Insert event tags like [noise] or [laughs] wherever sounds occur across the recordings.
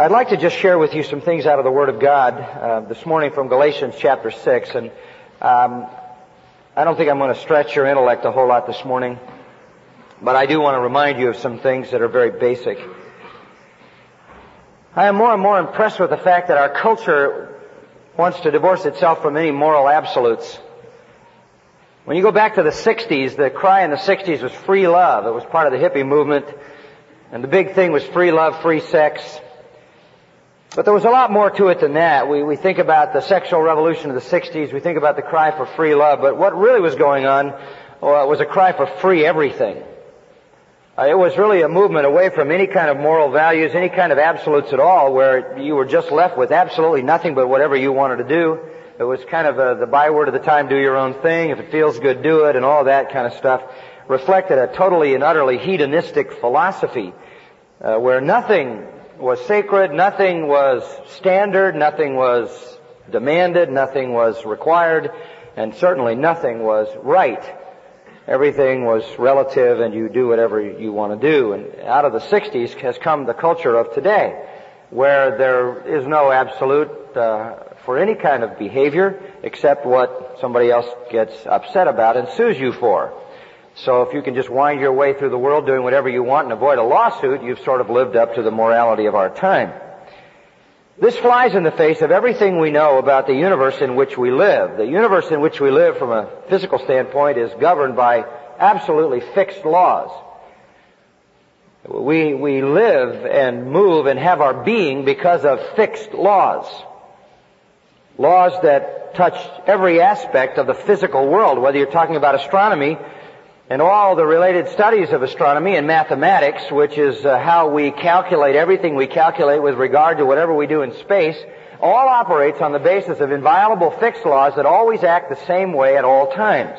I'd like to just share with you some things out of the Word of God uh, this morning from Galatians chapter 6. And um, I don't think I'm going to stretch your intellect a whole lot this morning, but I do want to remind you of some things that are very basic. I am more and more impressed with the fact that our culture wants to divorce itself from any moral absolutes. When you go back to the 60s, the cry in the 60s was free love. It was part of the hippie movement. And the big thing was free love, free sex. But there was a lot more to it than that. We, we think about the sexual revolution of the 60s, we think about the cry for free love, but what really was going on uh, was a cry for free everything. Uh, it was really a movement away from any kind of moral values, any kind of absolutes at all, where you were just left with absolutely nothing but whatever you wanted to do. It was kind of a, the byword of the time, do your own thing. If it feels good, do it, and all that kind of stuff. Reflected a totally and utterly hedonistic philosophy, uh, where nothing was sacred, nothing was standard, nothing was demanded, nothing was required, and certainly nothing was right. Everything was relative and you do whatever you want to do. And out of the 60s has come the culture of today, where there is no absolute uh, for any kind of behavior except what somebody else gets upset about and sues you for. So if you can just wind your way through the world doing whatever you want and avoid a lawsuit, you've sort of lived up to the morality of our time. This flies in the face of everything we know about the universe in which we live. The universe in which we live from a physical standpoint is governed by absolutely fixed laws. We, we live and move and have our being because of fixed laws. Laws that touch every aspect of the physical world, whether you're talking about astronomy and all the related studies of astronomy and mathematics, which is uh, how we calculate everything we calculate with regard to whatever we do in space, all operates on the basis of inviolable fixed laws that always act the same way at all times.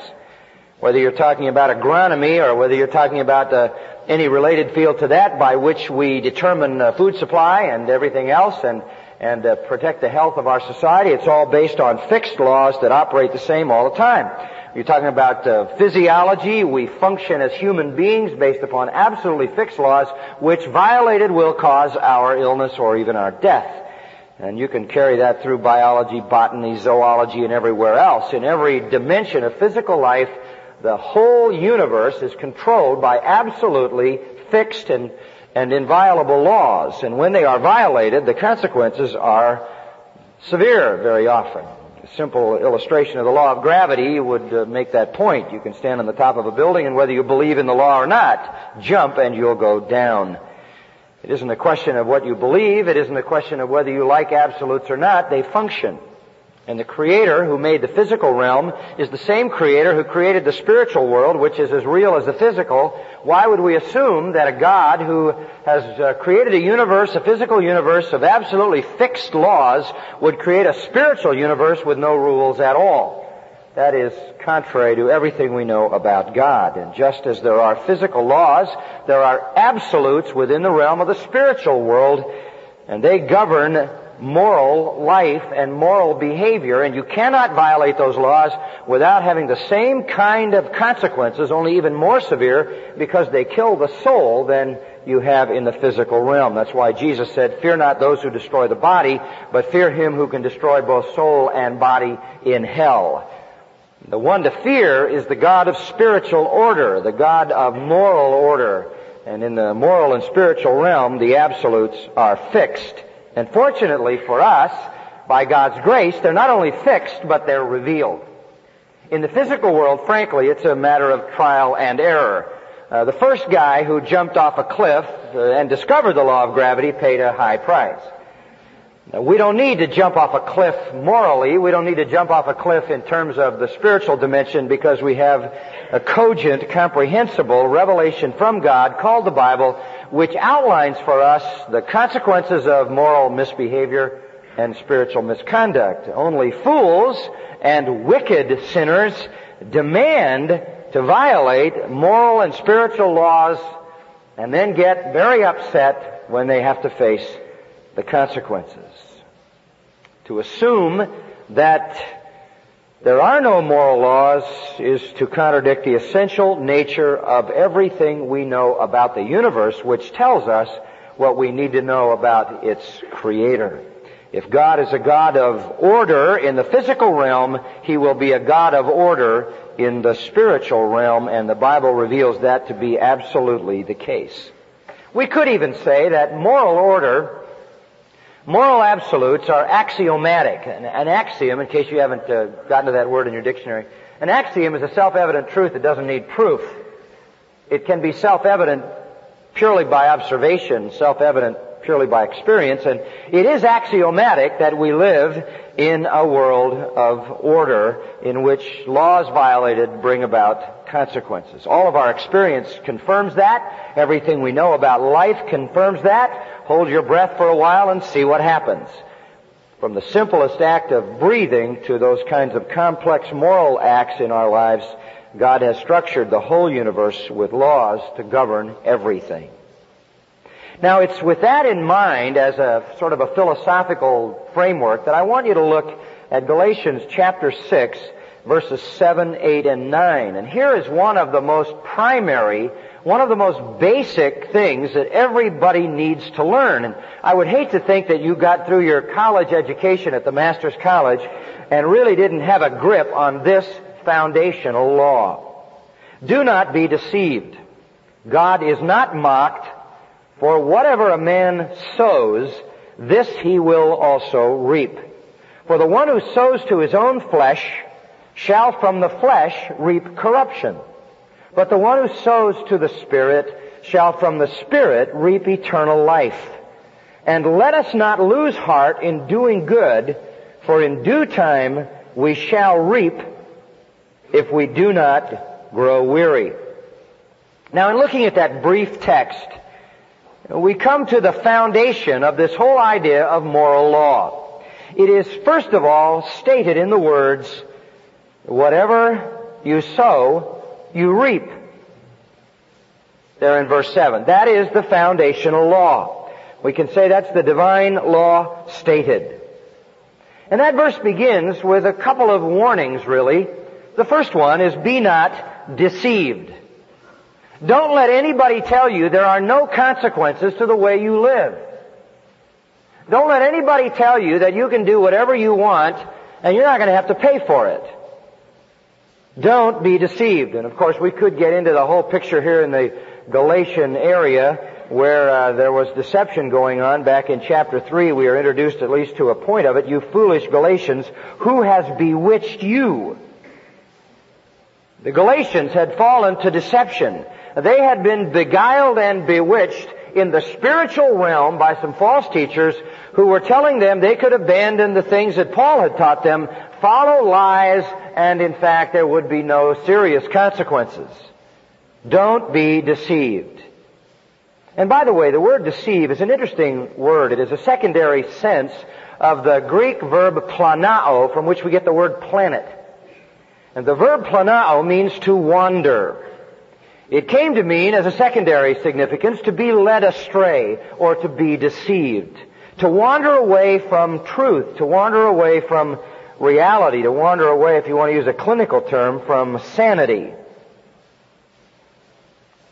Whether you're talking about agronomy or whether you're talking about uh, any related field to that by which we determine uh, food supply and everything else and and uh, protect the health of our society, it's all based on fixed laws that operate the same all the time. You're talking about uh, physiology. We function as human beings based upon absolutely fixed laws, which violated will cause our illness or even our death. And you can carry that through biology, botany, zoology, and everywhere else. In every dimension of physical life, the whole universe is controlled by absolutely fixed and, and inviolable laws. And when they are violated, the consequences are severe very often simple illustration of the law of gravity would uh, make that point. You can stand on the top of a building and whether you believe in the law or not, jump and you'll go down. It isn't a question of what you believe. It isn't a question of whether you like absolutes or not. They function. And the creator who made the physical realm is the same creator who created the spiritual world, which is as real as the physical. Why would we assume that a God who has uh, created a universe, a physical universe of absolutely fixed laws, would create a spiritual universe with no rules at all? That is contrary to everything we know about God. And just as there are physical laws, there are absolutes within the realm of the spiritual world, and they govern moral life and moral behavior, and you cannot violate those laws without having the same kind of consequences, only even more severe, because they kill the soul than you have in the physical realm. That's why Jesus said, fear not those who destroy the body, but fear him who can destroy both soul and body in hell. The one to fear is the God of spiritual order, the God of moral order. And in the moral and spiritual realm, the absolutes are fixed. And fortunately for us, by God's grace, they're not only fixed, but they're revealed. In the physical world, frankly, it's a matter of trial and error. Uh, the first guy who jumped off a cliff uh, and discovered the law of gravity paid a high price. We don't need to jump off a cliff morally. We don't need to jump off a cliff in terms of the spiritual dimension because we have a cogent, comprehensible revelation from God called the Bible which outlines for us the consequences of moral misbehavior and spiritual misconduct. Only fools and wicked sinners demand to violate moral and spiritual laws and then get very upset when they have to face the consequences. To assume that there are no moral laws is to contradict the essential nature of everything we know about the universe, which tells us what we need to know about its creator. If God is a God of order in the physical realm, He will be a God of order in the spiritual realm, and the Bible reveals that to be absolutely the case. We could even say that moral order, moral absolutes are axiomatic. An, an axiom, in case you haven't uh, gotten to that word in your dictionary, an axiom is a self-evident truth that doesn't need proof. It can be self-evident purely by observation, self-evident purely by experience, and it is axiomatic that we live in a world of order in which laws violated bring about consequences. All of our experience confirms that. Everything we know about life confirms that. Hold your breath for a while and see what happens. From the simplest act of breathing to those kinds of complex moral acts in our lives, God has structured the whole universe with laws to govern everything. Now it's with that in mind as a sort of a philosophical framework that I want you to look at Galatians chapter 6 verses 7, 8, and 9. And here is one of the most primary, one of the most basic things that everybody needs to learn. And I would hate to think that you got through your college education at the Master's College and really didn't have a grip on this foundational law. Do not be deceived. God is not mocked. For whatever a man sows, this he will also reap. For the one who sows to his own flesh shall from the flesh reap corruption. But the one who sows to the Spirit shall from the Spirit reap eternal life. And let us not lose heart in doing good, for in due time we shall reap if we do not grow weary. Now in looking at that brief text, we come to the foundation of this whole idea of moral law. It is first of all stated in the words, whatever you sow, you reap. There in verse 7. That is the foundational law. We can say that's the divine law stated. And that verse begins with a couple of warnings really. The first one is be not deceived. Don't let anybody tell you there are no consequences to the way you live. Don't let anybody tell you that you can do whatever you want and you're not going to have to pay for it. Don't be deceived. And of course we could get into the whole picture here in the Galatian area where uh, there was deception going on. Back in chapter 3 we are introduced at least to a point of it. You foolish galatians who has bewitched you? The galatians had fallen to deception. They had been beguiled and bewitched in the spiritual realm by some false teachers who were telling them they could abandon the things that Paul had taught them, follow lies, and in fact there would be no serious consequences. Don't be deceived. And by the way, the word deceive is an interesting word. It is a secondary sense of the Greek verb planao, from which we get the word planet. And the verb planao means to wander. It came to mean, as a secondary significance, to be led astray or to be deceived. To wander away from truth, to wander away from reality, to wander away, if you want to use a clinical term, from sanity.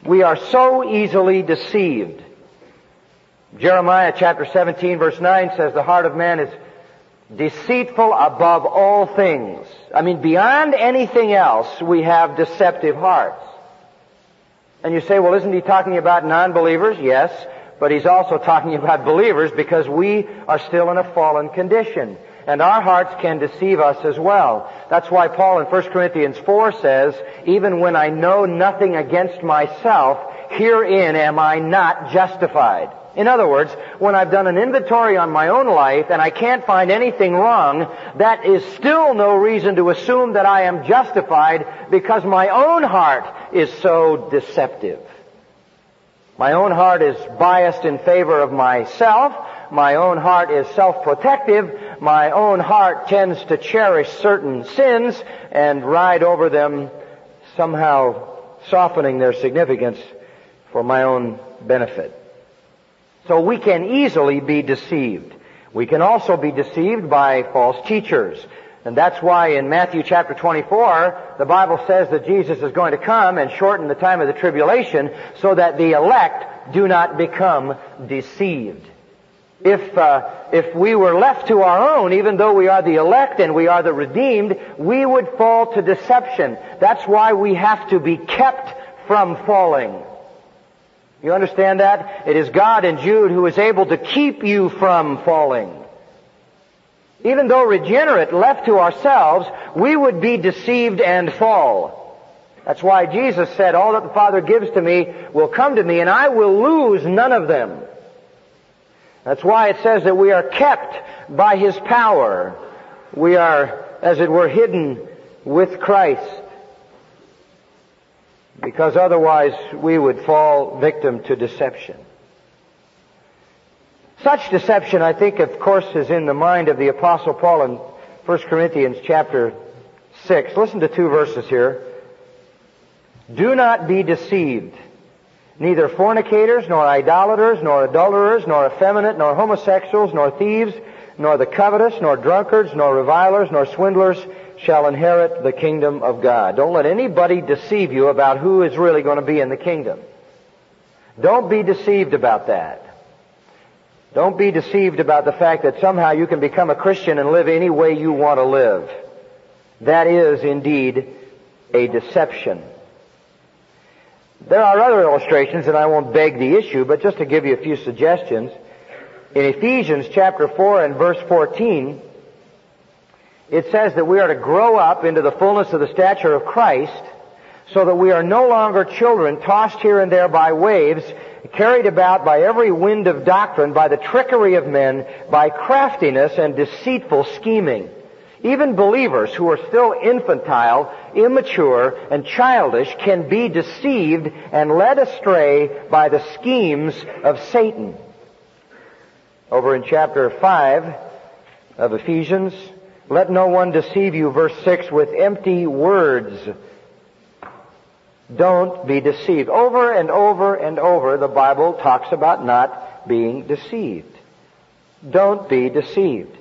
We are so easily deceived. Jeremiah chapter 17 verse 9 says the heart of man is deceitful above all things. I mean, beyond anything else, we have deceptive hearts. And you say, well, isn't he talking about non-believers? Yes, but he's also talking [laughs] about believers because we are still in a fallen condition. And our hearts can deceive us as well. That's why Paul in 1 Corinthians 4 says, even when I know nothing against myself, herein am I not justified. In other words, when I've done an inventory on my own life and I can't find anything wrong, that is still no reason to assume that I am justified because my own heart is so deceptive. My own heart is biased in favor of myself. My own heart is self-protective. My own heart tends to cherish certain sins and ride over them, somehow softening their significance for my own benefit. So we can easily be deceived. We can also be deceived by false teachers. And that's why in Matthew chapter 24, the Bible says that Jesus is going to come and shorten the time of the tribulation so that the elect do not become deceived. If, uh, if we were left to our own, even though we are the elect and we are the redeemed, we would fall to deception. That's why we have to be kept from falling. You understand that? It is God in Jude who is able to keep you from falling. Even though regenerate, left to ourselves, we would be deceived and fall. That's why Jesus said, all that the Father gives to me will come to me and I will lose none of them. That's why it says that we are kept by His power. We are, as it were, hidden with Christ. Because otherwise we would fall victim to deception. Such deception, I think, of course, is in the mind of the Apostle Paul in 1 Corinthians chapter 6. Listen to two verses here. Do not be deceived. Neither fornicators, nor idolaters, nor adulterers, nor effeminate, nor homosexuals, nor thieves, nor the covetous, nor drunkards, nor revilers, nor swindlers shall inherit the kingdom of God. Don't let anybody deceive you about who is really going to be in the kingdom. Don't be deceived about that. Don't be deceived about the fact that somehow you can become a Christian and live any way you want to live. That is indeed a deception. There are other illustrations, and I won't beg the issue, but just to give you a few suggestions. In Ephesians chapter 4 and verse 14, it says that we are to grow up into the fullness of the stature of Christ, so that we are no longer children tossed here and there by waves, carried about by every wind of doctrine, by the trickery of men, by craftiness and deceitful scheming. Even believers who are still infantile, immature, and childish can be deceived and led astray by the schemes of Satan. Over in chapter 5 of Ephesians, let no one deceive you, verse 6, with empty words. Don't be deceived. Over and over and over, the Bible talks about not being deceived. Don't be deceived.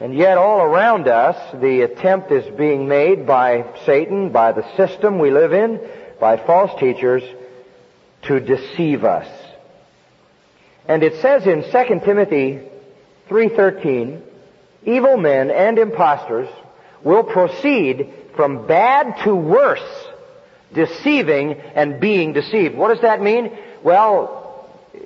And yet all around us, the attempt is being made by Satan, by the system we live in, by false teachers, to deceive us. And it says in 2 Timothy 3.13, evil men and impostors will proceed from bad to worse, deceiving and being deceived. What does that mean? Well,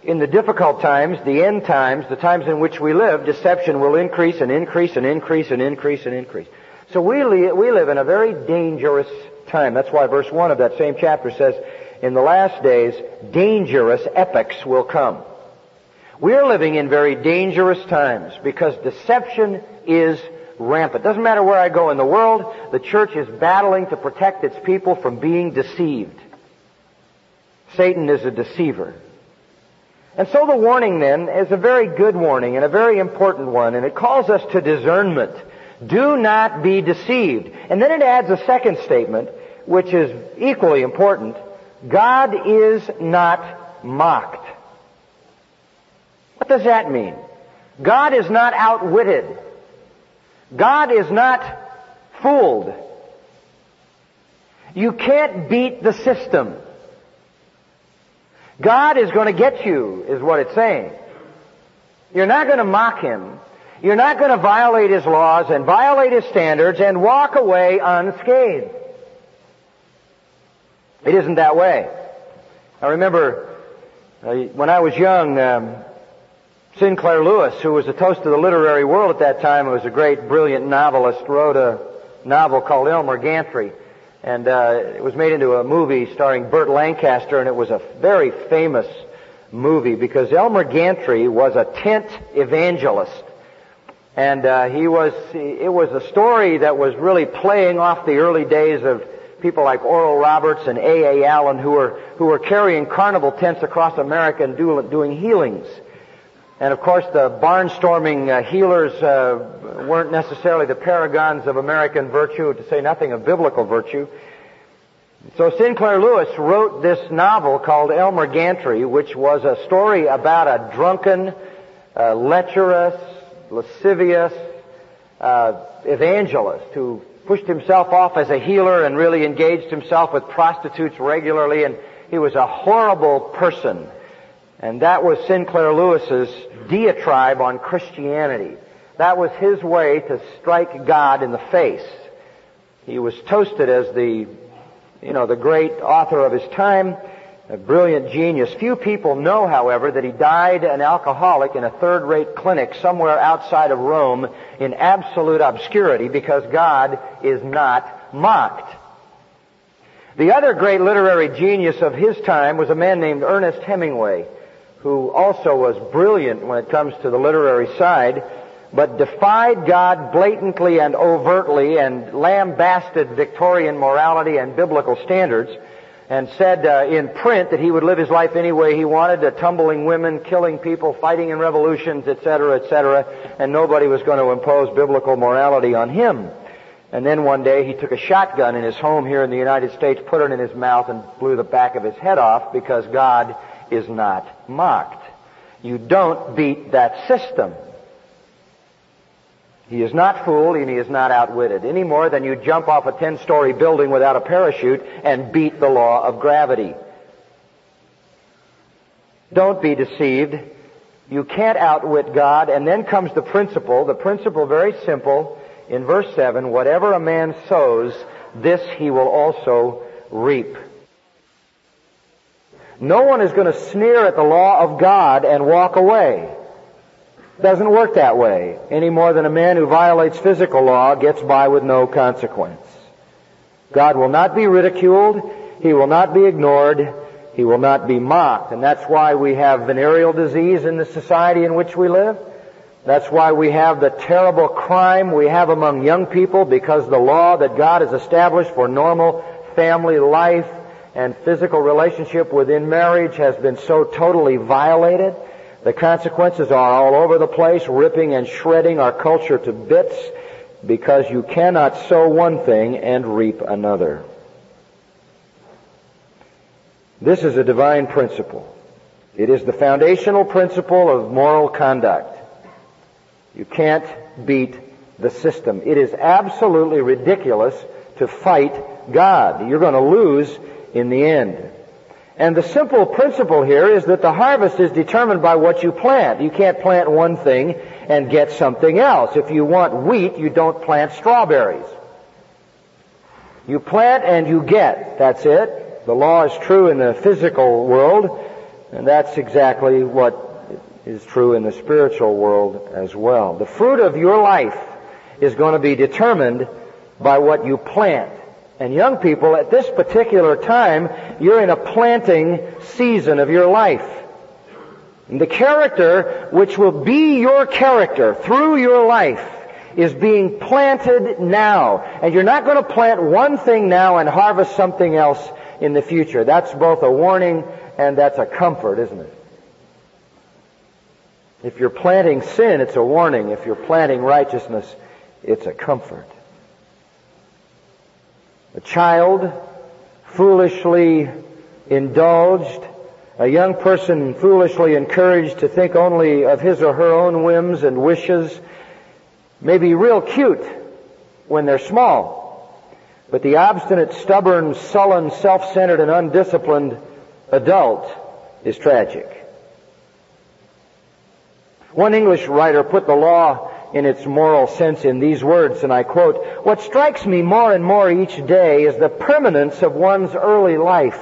in the difficult times, the end times, the times in which we live, deception will increase and increase and increase and increase and increase. So we, li- we live in a very dangerous time. That's why verse 1 of that same chapter says, in the last days, dangerous epochs will come. We're living in very dangerous times because deception is rampant. Doesn't matter where I go in the world, the church is battling to protect its people from being deceived. Satan is a deceiver. And so the warning then is a very good warning and a very important one, and it calls us to discernment. Do not be deceived. And then it adds a second statement, which is equally important. God is not mocked. What does that mean? God is not outwitted. God is not fooled. You can't beat the system. God is going to get you, is what it's saying. You're not going to mock Him. You're not going to violate His laws and violate His standards and walk away unscathed. It isn't that way. I remember uh, when I was young, um, Sinclair Lewis, who was a toast of the literary world at that time, was a great, brilliant novelist, wrote a novel called Elmer Gantry. And uh, it was made into a movie starring Burt Lancaster, and it was a very famous movie because Elmer Gantry was a tent evangelist. And uh, he was, it was a story that was really playing off the early days of people like Oral Roberts and A. A. Allen who were, who were carrying carnival tents across America and do, doing healings. And of course, the barnstorming uh, healers uh, weren't necessarily the paragons of American virtue, to say nothing of biblical virtue. So Sinclair Lewis wrote this novel called Elmer Gantry, which was a story about a drunken, uh, lecherous, lascivious uh, evangelist who pushed himself off as a healer and really engaged himself with prostitutes regularly and He was a horrible person. And that was Sinclair Lewis's diatribe on Christianity. That was his way to strike God in the face. He was toasted as the, you know, the great author of his time, a brilliant genius. Few people know, however, that he died an alcoholic in a third-rate clinic somewhere outside of Rome in absolute obscurity because God is not mocked. The other great literary genius of his time was a man named Ernest Hemingway, who also was brilliant when it comes to the literary side but defied God blatantly and overtly and lambasted Victorian morality and biblical standards and said uh, in print that he would live his life any way he wanted, uh, tumbling women, killing people, fighting in revolutions, etc., etc., and nobody was going to impose biblical morality on him. And then one day he took a shotgun in his home here in the United States, put it in his mouth, and blew the back of his head off because God is not mocked. You don't beat that system. He is not fooled and he is not outwitted any more than you jump off a 10 story building without a parachute and beat the law of gravity. Don't be deceived. You can't outwit God. And then comes the principle, the principle very simple in verse 7, whatever a man sows, this he will also reap. No one is going to sneer at the law of God and walk away It doesn't work that way any more than a man who violates physical law gets by with no consequence. God will not be ridiculed. He will not be ignored. He will not be mocked. And that's why we have venereal disease in the society in which we live. That's why we have the terrible crime we have among young people because the law that God has established for normal family life and physical relationship within marriage has been so totally violated. The consequences are all over the place, ripping and shredding our culture to bits because you cannot sow one thing and reap another. This is a divine principle. It is the foundational principle of moral conduct. You can't beat the system. It is absolutely ridiculous to fight God. You're going to lose in the end. And the simple principle here is that the harvest is determined by what you plant. You can't plant one thing and get something else. If you want wheat, you don't plant strawberries. You plant and you get. That's it. The law is true in the physical world, and that's exactly what is true in the spiritual world as well. The fruit of your life is going to be determined by what you plant. And young people, at this particular time, you're in a planting season of your life. And the character which will be your character through your life is being planted now. And you're not going to plant one thing now and harvest something else in the future. That's both a warning and that's a comfort, isn't it? If you're planting sin, it's a warning. If you're planting righteousness, it's a comfort. A child foolishly indulged, a young person foolishly encouraged to think only of his or her own whims and wishes may be real cute when they're small. But the obstinate, stubborn, sullen, self-centered, and undisciplined adult is tragic. One English writer put the law in its moral sense in these words, and I quote, What strikes me more and more each day is the permanence of one's early life.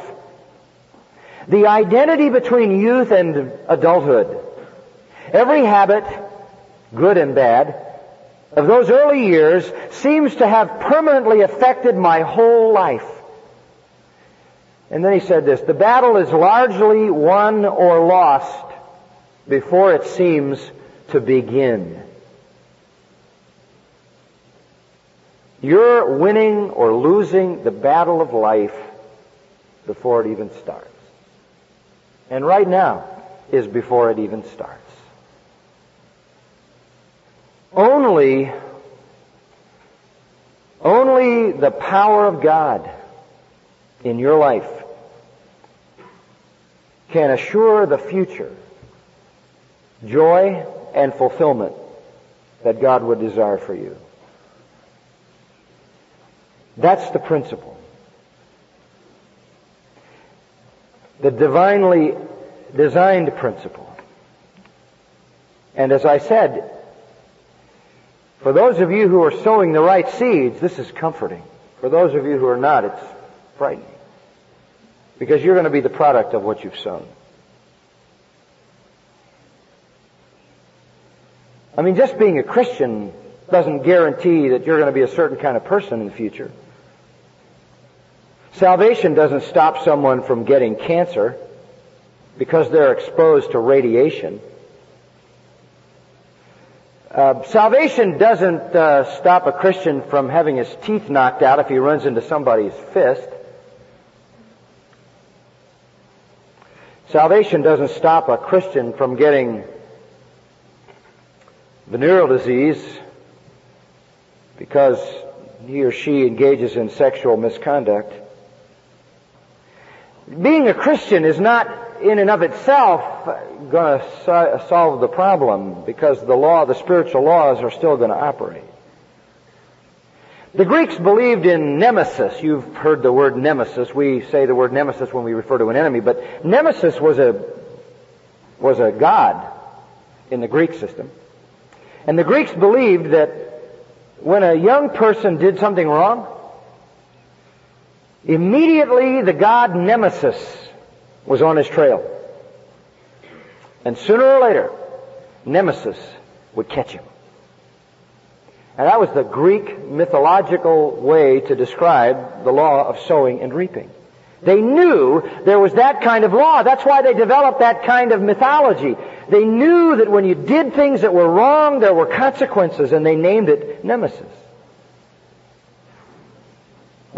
The identity between youth and adulthood. Every habit, good and bad, of those early years seems to have permanently affected my whole life. And then he said this, the battle is largely won or lost before it seems to begin. You're winning or losing the battle of life before it even starts. And right now is before it even starts. Only, only the power of God in your life can assure the future joy and fulfillment that God would desire for you. That's the principle. the divinely designed principle. And as I said, for those of you who are sowing the right seeds, this is comforting. For those of you who are not, it's frightening. Because you're going to be the product of what you've sown. I mean, just being a Christian doesn't guarantee that you're going to be a certain kind of person in the future. Salvation doesn't stop someone from getting cancer because they're exposed to radiation. Uh, salvation doesn't uh, stop a Christian from having his teeth knocked out if he runs into somebody's fist. Salvation doesn't stop a Christian from getting venereal disease because he or she engages in sexual misconduct. Being a Christian is not in and of itself going to so- solve the problem because the law, the spiritual laws are still going to operate. The Greeks believed in nemesis. You've heard the word nemesis. We say the word nemesis when we refer to an enemy, but nemesis was a, was a god in the Greek system. And the Greeks believed that when a young person did something wrong, immediately the god Nemesis was on his trail. And sooner or later, Nemesis would catch him. And that was the Greek mythological way to describe the law of sowing and reaping. They knew there was that kind of law. That's why they developed that kind of mythology. They knew that when you did things that were wrong, there were consequences, and they named it Nemesis.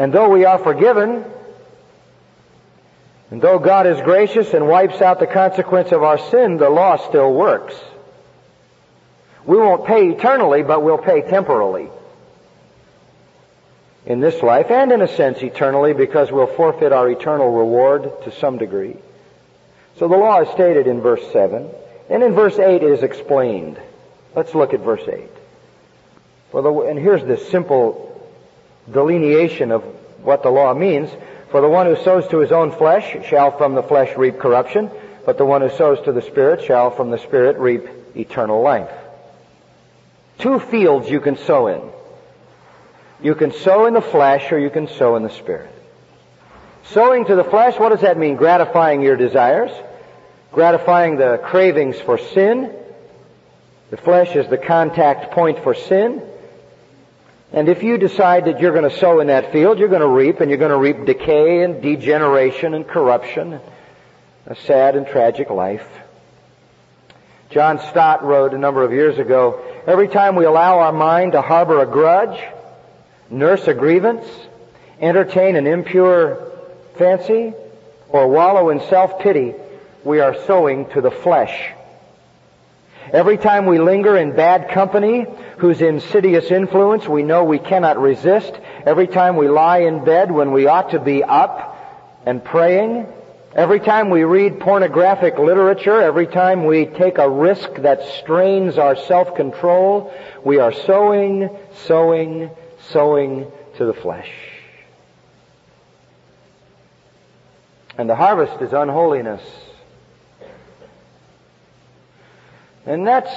And though we are forgiven, and though God is gracious and wipes out the consequence of our sin, the law still works. We won't pay eternally, but we'll pay temporally. In this life, and in a sense eternally, because we'll forfeit our eternal reward to some degree. So the law is stated in verse 7, and in verse 8 it is explained. Let's look at verse 8. The, and here's the simple delineation of what the law means. For the one who sows to his own flesh shall from the flesh reap corruption, but the one who sows to the Spirit shall from the Spirit reap eternal life. Two fields you can sow in. You can sow in the flesh or you can sow in the Spirit. Sowing to the flesh, what does that mean? Gratifying your desires, gratifying the cravings for sin. The flesh is the contact point for sin. And if you decide that you're going to sow in that field, you're going to reap, and you're going to reap decay and degeneration and corruption, a sad and tragic life. John Stott wrote a number of years ago, every time we allow our mind to harbor a grudge, nurse a grievance, entertain an impure fancy, or wallow in self-pity, we are sowing to the flesh. Every time we linger in bad company, whose insidious influence we know we cannot resist, every time we lie in bed when we ought to be up and praying, every time we read pornographic literature, every time we take a risk that strains our self-control, we are sowing, sowing, sowing to the flesh. And the harvest is unholiness. And that's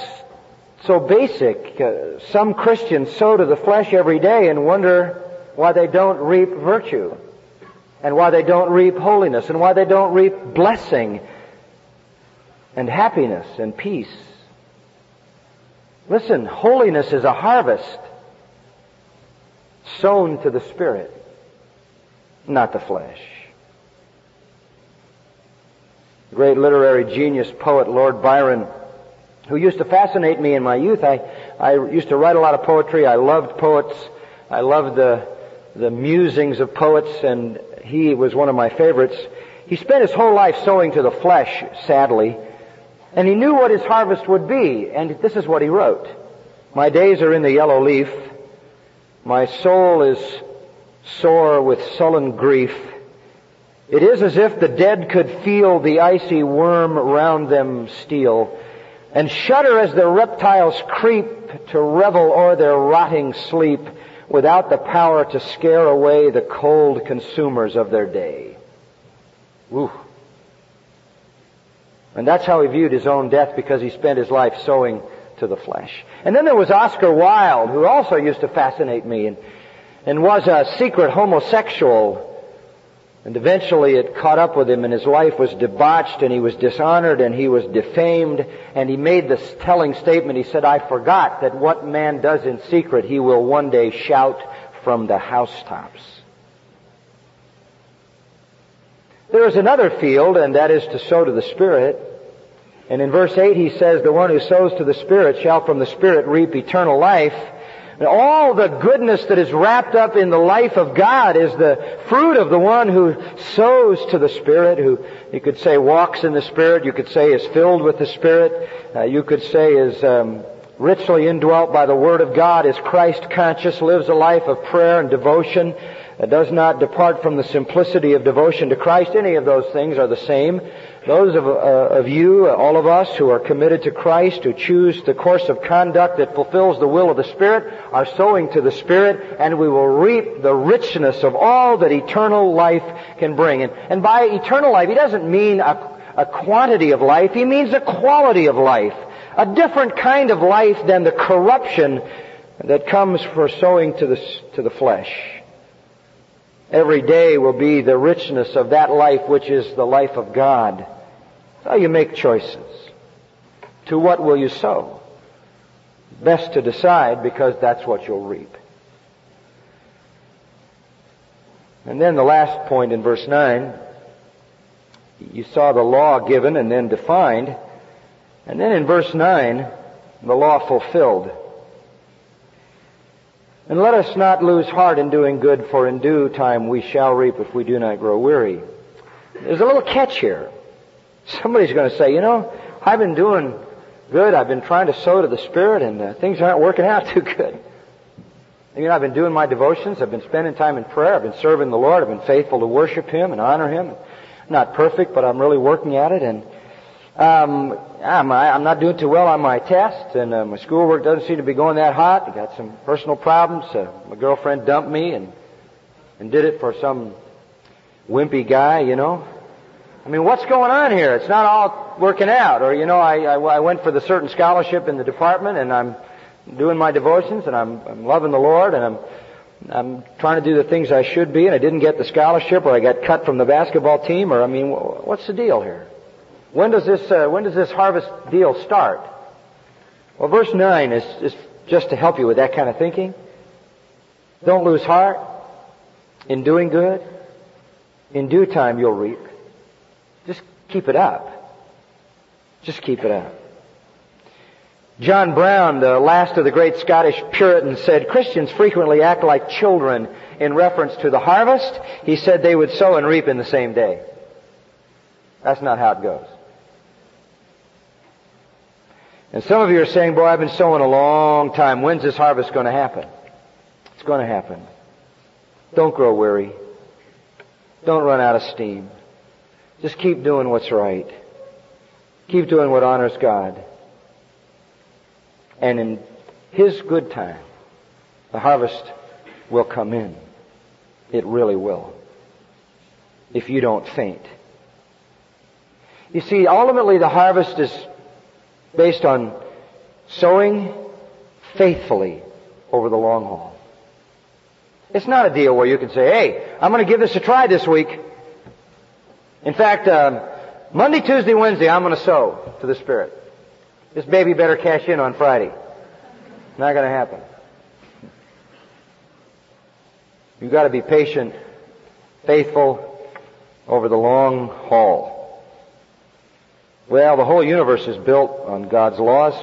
so basic. Uh, some Christians sow to the flesh every day and wonder why they don't reap virtue and why they don't reap holiness and why they don't reap blessing and happiness and peace. Listen, holiness is a harvest sown to the Spirit, not the flesh. The great literary genius poet Lord Byron who used to fascinate me in my youth. I, I used to write a lot of poetry. I loved poets. I loved the, the musings of poets, and he was one of my favorites. He spent his whole life sowing to the flesh, sadly, and he knew what his harvest would be, and this is what he wrote. My days are in the yellow leaf. My soul is sore with sullen grief. It is as if the dead could feel the icy worm round them steal and shudder as the reptiles creep to revel o'er their rotting sleep without the power to scare away the cold consumers of their day. Woo. And that's how he viewed his own death because he spent his life sowing to the flesh. And then there was Oscar Wilde, who also used to fascinate me and, and was a secret homosexual. And eventually it caught up with him and his life was debauched and he was dishonored and he was defamed and he made this telling statement. He said, I forgot that what man does in secret he will one day shout from the housetops. There is another field and that is to sow to the Spirit. And in verse 8 he says, the one who sows to the Spirit shall from the Spirit reap eternal life. All the goodness that is wrapped up in the life of God is the fruit of the one who sows to the Spirit, who you could say walks in the Spirit, you could say is filled with the Spirit, uh, you could say is um, richly indwelt by the Word of God, is Christ conscious, lives a life of prayer and devotion, uh, does not depart from the simplicity of devotion to Christ. Any of those things are the same. Those of, uh, of you, uh, all of us who are committed to Christ, who choose the course of conduct that fulfills the will of the Spirit, are sowing to the Spirit, and we will reap the richness of all that eternal life can bring. And, and by eternal life, he doesn't mean a, a quantity of life, he means a quality of life. A different kind of life than the corruption that comes for sowing to the, to the flesh. Every day will be the richness of that life which is the life of God. So you make choices. To what will you sow? Best to decide because that's what you'll reap. And then the last point in verse 9, you saw the law given and then defined. And then in verse 9, the law fulfilled. And let us not lose heart in doing good, for in due time we shall reap if we do not grow weary. There's a little catch here. Somebody's going to say, you know, I've been doing good. I've been trying to sow to the Spirit, and uh, things aren't working out [laughs] too good. You know, I've been doing my devotions. I've been spending time in prayer. I've been serving the Lord. I've been faithful to worship Him and honor Him. Not perfect, but I'm really working at it. And um, I'm, I'm not doing too well on my tests, and uh, my schoolwork doesn't seem to be going that hot. I got some personal problems. Uh, my girlfriend dumped me, and and did it for some wimpy guy, you know. I mean, what's going on here? It's not all working out. Or, you know, I, I, I went for the certain scholarship in the department and I'm doing my devotions and I'm, I'm loving the Lord and I'm, I'm trying to do the things I should be and I didn't get the scholarship or I got cut from the basketball team or, I mean, what's the deal here? When does this, uh, when does this harvest deal start? Well, verse 9 is, is just to help you with that kind of thinking. Don't lose heart in doing good. In due time you'll reap. Just keep it up. Just keep it up. John Brown, the last of the great Scottish Puritans, said Christians frequently act like children in reference to the harvest. He said they would sow and reap in the same day. That's not how it goes. And some of you are saying, boy, I've been sowing a long time. When's this harvest going to happen? It's going to happen. Don't grow weary. Don't run out of steam. Just keep doing what's right. Keep doing what honors God. And in His good time, the harvest will come in. It really will. If you don't faint. You see, ultimately the harvest is based on sowing faithfully over the long haul. It's not a deal where you can say, hey, I'm going to give this a try this week. In fact, um, Monday, Tuesday, Wednesday, I'm going to sow to the Spirit. This baby better cash in on Friday. Not going to happen. You've got to be patient, faithful over the long haul. Well, the whole universe is built on God's laws.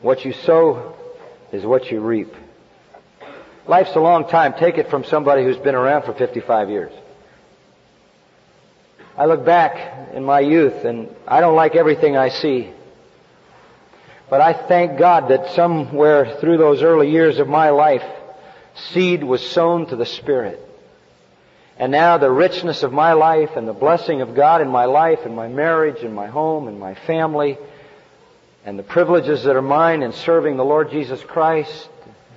What you sow is what you reap. Life's a long time. Take it from somebody who's been around for 55 years. I look back in my youth and I don't like everything I see. But I thank God that somewhere through those early years of my life, seed was sown to the Spirit. And now the richness of my life and the blessing of God in my life and my marriage and my home and my family and the privileges that are mine in serving the Lord Jesus Christ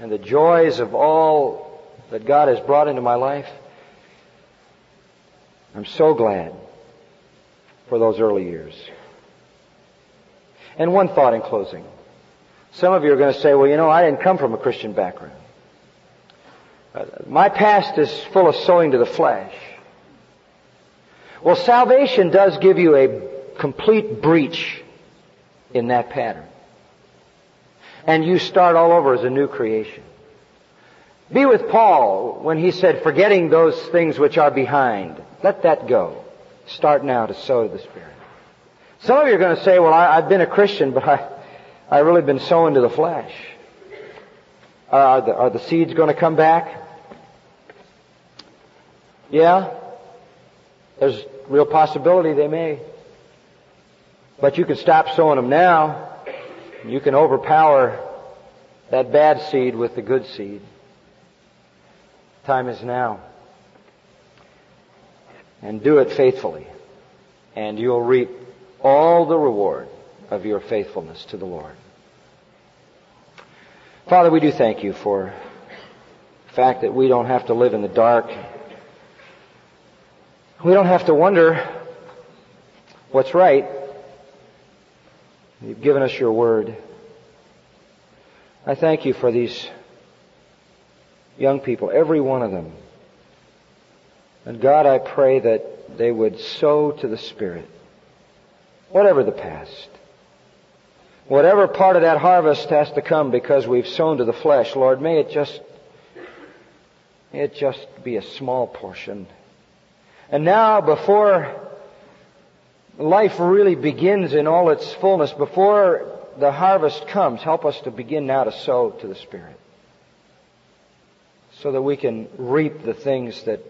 and the joys of all that God has brought into my life. I'm so glad for those early years. And one thought in closing. Some of you are going to say, well, you know, I didn't come from a Christian background. Uh, my past is full of sowing to the flesh. Well, salvation does give you a complete breach in that pattern. And you start all over as a new creation. Be with Paul when he said, forgetting those things which are behind. Let that go. Start now to sow to the Spirit. Some of you are going to say, well, I, have been a Christian, but I, I've really been sowing to the flesh. are, the, are the seeds going to come back? Yeah. There's real possibility they may. But you can stop sowing them now. You can overpower that bad seed with the good seed. Time is now. And do it faithfully. And you'll reap all the reward of your faithfulness to the Lord. Father, we do thank you for the fact that we don't have to live in the dark. We don't have to wonder what's right. You've given us your word. I thank you for these young people, every one of them. And God, I pray that they would sow to the Spirit, whatever the past. Whatever part of that harvest has to come because we've sown to the flesh, Lord, may it just, may it just be a small portion. And now, before life really begins in all its fullness, before the harvest comes, help us to begin now to sow to the Spirit so that we can reap the things that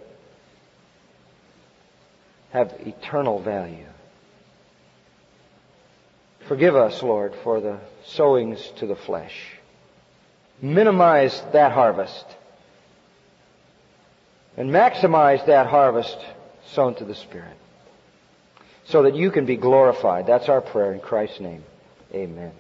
have eternal value. Forgive us, Lord, for the sowings to the flesh. Minimize that harvest and maximize that harvest sown to the Spirit so that you can be glorified. That's our prayer in Christ's name. Amen.